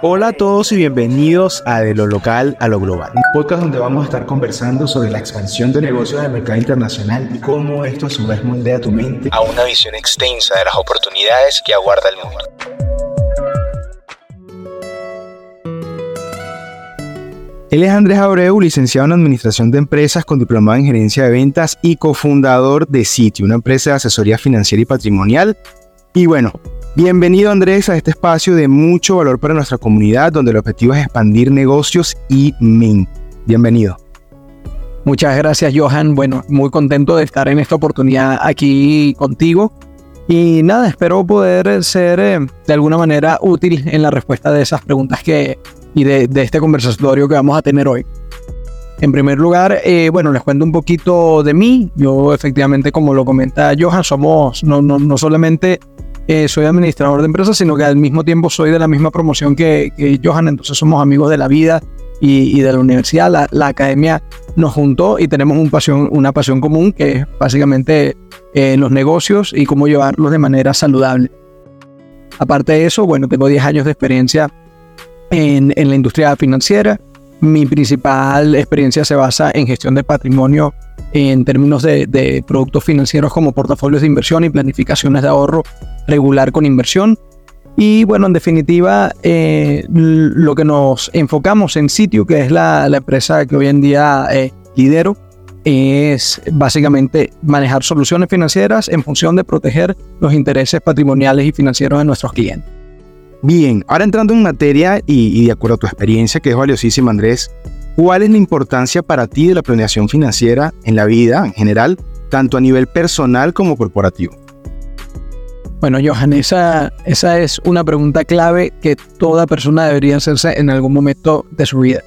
Hola a todos y bienvenidos a De lo local a lo global, un podcast donde vamos a estar conversando sobre la expansión de negocios del mercado internacional y cómo esto a su vez moldea tu mente a una visión extensa de las oportunidades que aguarda el mundo. Él es Andrés Abreu, licenciado en Administración de Empresas con diplomado en Gerencia de Ventas y cofundador de Sitio, una empresa de asesoría financiera y patrimonial. Y bueno, bienvenido Andrés a este espacio de mucho valor para nuestra comunidad, donde el objetivo es expandir negocios y mente. Bienvenido. Muchas gracias Johan. Bueno, muy contento de estar en esta oportunidad aquí contigo. Y nada, espero poder ser eh, de alguna manera útil en la respuesta de esas preguntas que y de, este conversatorio que vamos a tener hoy. En primer lugar, eh, bueno, les cuento un poquito de mí. Yo efectivamente, como lo comenta Johan, somos, no, no, no solamente eh, soy administrador de empresas, sino que al mismo tiempo soy de la misma promoción que, que Johan, entonces somos amigos de la vida y, de la universidad. La, academia nos juntó y tenemos una pasión común que es básicamente eh, los negocios y cómo llevarlos de manera saludable. Aparte de eso, bueno, tengo 10 años de experiencia en, la industria financiera. Mi principal experiencia se basa en gestión de patrimonio en términos de, productos financieros como portafolios de inversión y planificaciones de ahorro regular con inversión. Y bueno, en definitiva, eh, lo que nos enfocamos en Sitio, que es la, empresa que hoy en día eh, lidero, es básicamente manejar soluciones financieras en función de proteger los intereses patrimoniales y financieros de nuestros clientes. Bien, ahora entrando en materia y, de acuerdo a tu experiencia, que es valiosísima, Andrés, ¿cuál es la importancia para ti de la planeación financiera en la vida en general, tanto a nivel personal como corporativo? Bueno, Johan, esa, esa es una pregunta clave que toda persona debería hacerse en algún momento de su vida.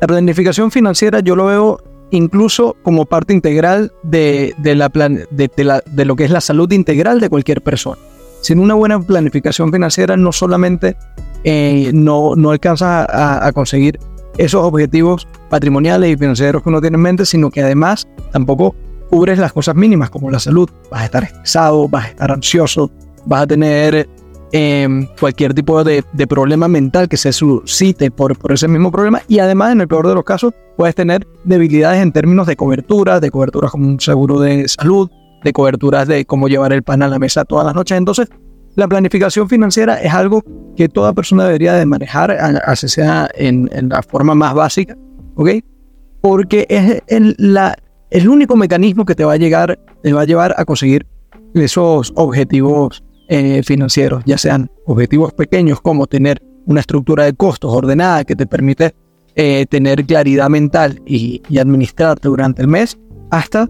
La planificación financiera yo lo veo incluso como parte integral de, la de lo que es la salud integral de cualquier persona sin una buena planificación financiera no solamente eh, no, no alcanzas a, conseguir esos objetivos patrimoniales y financieros que uno tiene en mente, sino que además tampoco cubres las cosas mínimas como la salud. Vas a estar estresado, vas a estar ansioso, vas a tener em, cualquier tipo de, problema mental que se suscite por, por ese mismo problema y además en el peor de los casos puedes tener debilidades en términos de cobertura, de coberturas como un seguro de salud, de coberturas de cómo llevar el pan a la mesa todas las noches. Entonces, la planificación financiera es algo que toda persona debería de manejar, así sea en, la forma más básica, ¿ok? Porque es el, la, el único mecanismo que te va a llegar, te va a llevar a conseguir esos objetivos eh, financieros, ya sean objetivos pequeños como tener una estructura de costos ordenada que te permite eh, tener claridad mental y, y administrarte durante el mes, hasta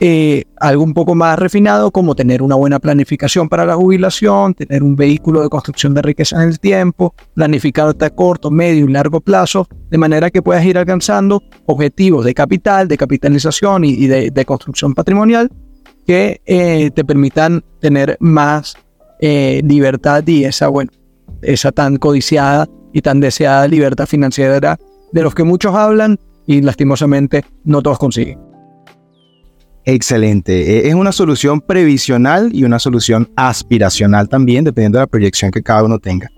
eh, algo un poco más refinado como tener una buena planificación para la jubilación, tener un vehículo de construcción de riqueza en el tiempo, planificarte a corto, medio y largo plazo, de manera que puedas ir alcanzando objetivos de capital, de capitalización y, de, construcción patrimonial que eh, te permitan tener más eh, libertad y esa, bueno, esa tan codiciada y tan deseada libertad financiera de los que muchos hablan y lastimosamente no todos consiguen. Excelente. E, es una solución previsional y una solución aspiracional también, dependiendo de la proyección que cada uno tenga.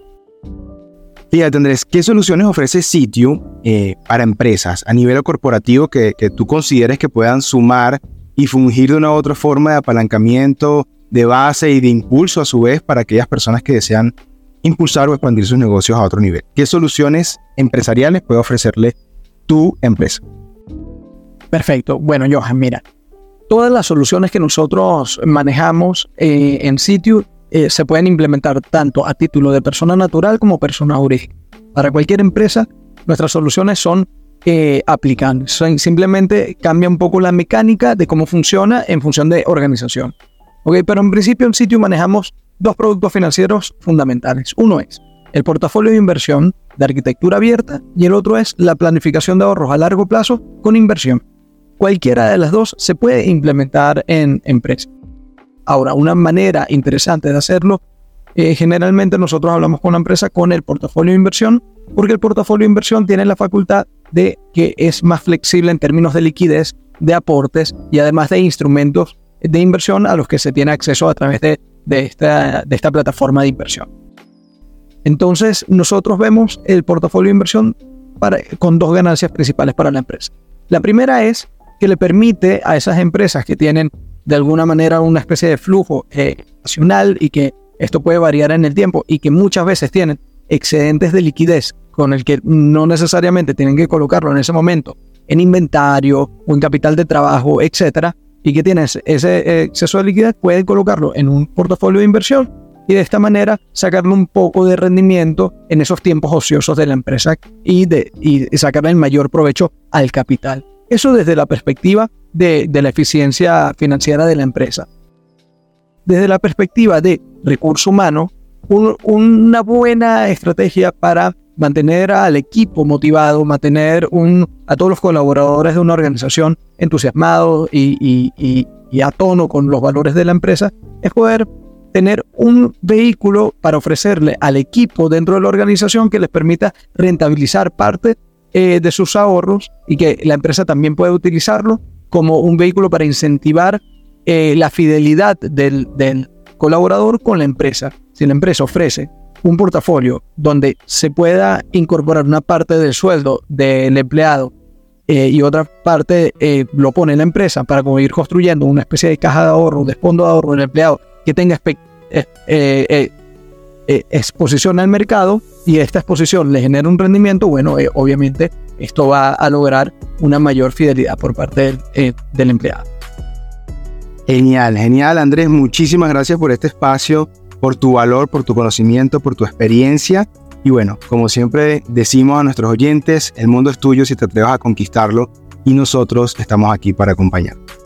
Fíjate, Andrés, ¿qué soluciones ofrece Sitio eh, para empresas a nivel corporativo que, que, tú consideres que puedan sumar y fungir de una u otra forma de apalancamiento, de base y de impulso a su vez para aquellas personas que desean impulsar o expandir sus negocios a otro nivel? ¿Qué soluciones empresariales puede ofrecerle tu empresa? Perfecto. Bueno, Johan, mira, todas las soluciones que nosotros manejamos eh, en sitio eh, se pueden implementar tanto a título de persona natural como persona jurídica. Para cualquier empresa, nuestras soluciones son eh, aplicables. Simplemente cambia un poco la mecánica de cómo funciona en función de organización. Okay, pero en principio en sitio manejamos dos productos financieros fundamentales. Uno es el portafolio de inversión de arquitectura abierta y el otro es la planificación de ahorros a largo plazo con inversión. Cualquiera de las dos se puede implementar en empresa. Ahora, una manera interesante de hacerlo, eh, generalmente nosotros hablamos con la empresa con el portafolio de inversión, porque el portafolio de inversión tiene la facultad de que es más flexible en términos de liquidez, de aportes y además de instrumentos de inversión a los que se tiene acceso a través de esta, plataforma de inversión. Entonces, nosotros vemos el portafolio de inversión con dos ganancias principales para la empresa. La primera es que le permite a esas empresas que tienen de alguna manera una especie de flujo eh, nacional y que esto puede variar en el tiempo y que muchas veces tienen excedentes de liquidez con el que no necesariamente tienen que colocarlo en ese momento en inventario o en capital de trabajo, etcétera, y que tienen ese exceso de liquidez, pueden colocarlo en un portafolio de inversión y de esta manera sacarle un poco de rendimiento en esos tiempos ociosos de la empresa y, de, y sacarle el mayor provecho al capital. Eso desde la perspectiva de, de la eficiencia financiera de la empresa. Desde la perspectiva de recurso humano, una buena estrategia para mantener al equipo motivado, mantener a todos los colaboradores de una organización entusiasmados y, y, a tono con los valores de la empresa, es poder tener un vehículo para ofrecerle al equipo dentro de la organización que les permita rentabilizar parte eh, de sus ahorros y que la empresa también pueda utilizarlo como un vehículo para incentivar eh, la fidelidad del, del colaborador con la empresa. Si la empresa ofrece un portafolio donde se pueda incorporar una parte del sueldo del empleado eh, y otra parte lo pone la empresa para ir construyendo una especie de caja de ahorro, de fondo de ahorro del empleado que tenga eh, exposición al mercado y esta exposición le genera un rendimiento, bueno, obviamente esto va a lograr una mayor fidelidad por parte del, del empleado. Genial, genial Andrés, muchísimas gracias por este espacio por tu valor, por tu conocimiento, por tu experiencia. Y bueno, como siempre decimos a nuestros oyentes, el mundo es tuyo si te atreves a conquistarlo y nosotros estamos aquí para acompañarte.